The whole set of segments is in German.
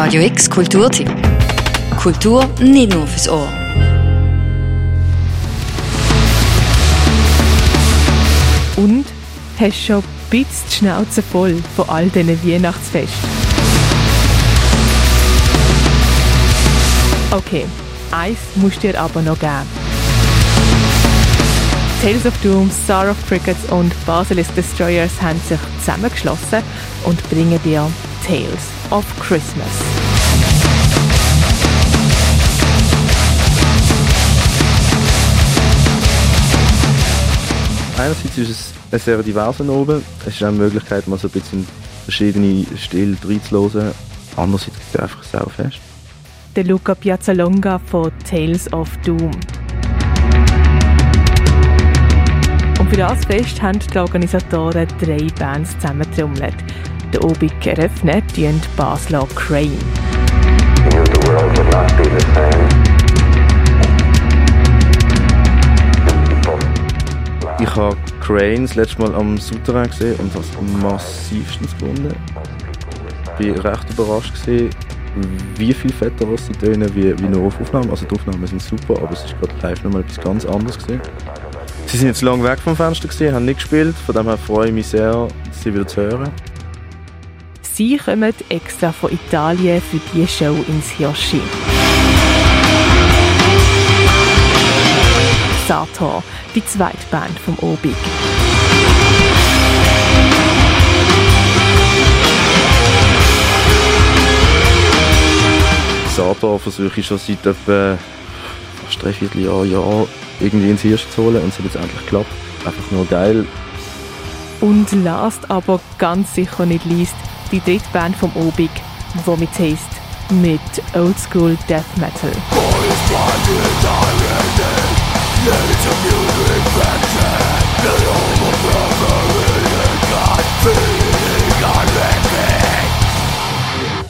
Radio X Kulturtipp. Kultur nicht nur fürs Ohr. Und hast schon ein bisschen die Schnauze voll von all diesen Weihnachtsfesten? Okay, eins musst du dir aber noch geben. Tales of Doom, Star of Crickets und Basilisk Destroyers haben sich zusammengeschlossen und bringen dir Tales of Christmas. Einerseits ist es ein sehr diverser Nobel. Es ist auch eine Möglichkeit, mal so ein bisschen verschiedene Stile reinzuhören. Andererseits ist es einfach sehr fest. Der Luca Piazzalonga von Tales of Doom. Und für das Fest haben die Organisatoren drei Bands zusammentrommelt. Der Obig eröffnet die Basler Crane. Ich habe Crane das letzte Mal am Souterrain gesehen und das massivstens gefunden. Ich war recht überrascht, gewesen, wie viel fetter sie tönen wie, wie nur auf Aufnahmen. Also die Aufnahmen sind super, aber es ist gerade live nochmal etwas ganz anderes. Gewesen. Sie sind jetzt lange weg vom Fenster, gewesen, haben nicht gespielt, von dem her freue ich mich sehr, sie wieder zu hören. Sie kommen extra von Italien für diese Show ins Hirschi. Sator, die zweite Band vom Obig. Sator versuche ich schon seit etwa fast drei Vierteljahr, Jahr irgendwie ins Hirsch zu holen und es hat jetzt endlich geklappt. Einfach nur geil. Und last aber ganz sicher nicht least die dritte Band vom Obig, Vomit Taste, mit Oldschool Death Metal.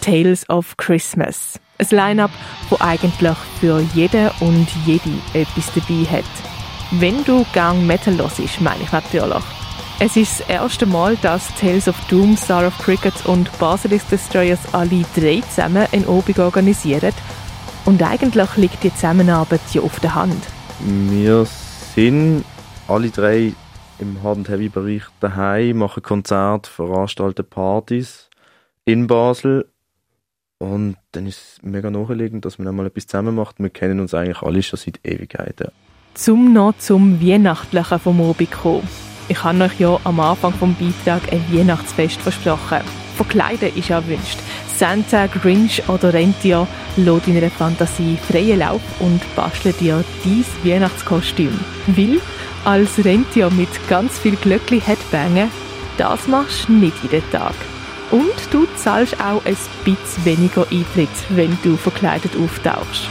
Tales of Christmas. Ein Line-up, das eigentlich für jeden und jede etwas dabei hat. Wenn du Gang Metal hörst, meine ich natürlich. Es ist das erste Mal, dass Tales of Doom, Star of Crickets und Basilisk Destroyers alle drei zusammen in Obig organisieren. Und eigentlich liegt die Zusammenarbeit ja auf der Hand. Wir sind alle drei im Hard- und Heavy-Bereich daheim, machen Konzerte, veranstalten Partys in Basel. Und dann ist es mega naheliegend, dass man einmal etwas zusammen macht. Wir kennen uns eigentlich alle schon seit Ewigkeiten. Zum noch zum Weihnachtlichen vom Obig kommen. Ich habe euch ja am Anfang vom Beitrag ein Weihnachtsfest versprochen. Verkleiden ist erwünscht. Santa, Grinch oder Rentier, lass deiner Fantasie freien Lauf und bastle dir dein Weihnachtskostüm. Weil als Rentier mit ganz viel Glöckli Headbangen, das machst du nicht jeden Tag. Und du zahlst auch ein bisschen weniger Eintritt, wenn du verkleidet auftauchst.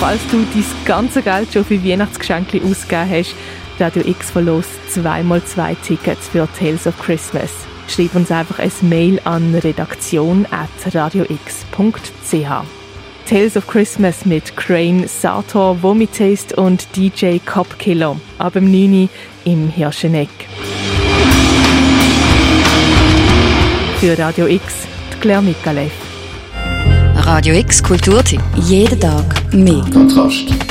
Falls du dein ganze Geld schon für Weihnachtsgeschenke ausgegeben hast, Radio X verlost zweimal zwei Tickets für Tales of Christmas. Schreib uns einfach ein Mail an redaktion.radiox.ch. Tales of Christmas mit Crane, Sator, Vomitaste und DJ Copkiller. Ab dem 9. im Hirscheneck. Für Radio X, Claire Mikalev. Radio X Kulturtipp. Jeden Tag mehr. Kontrast.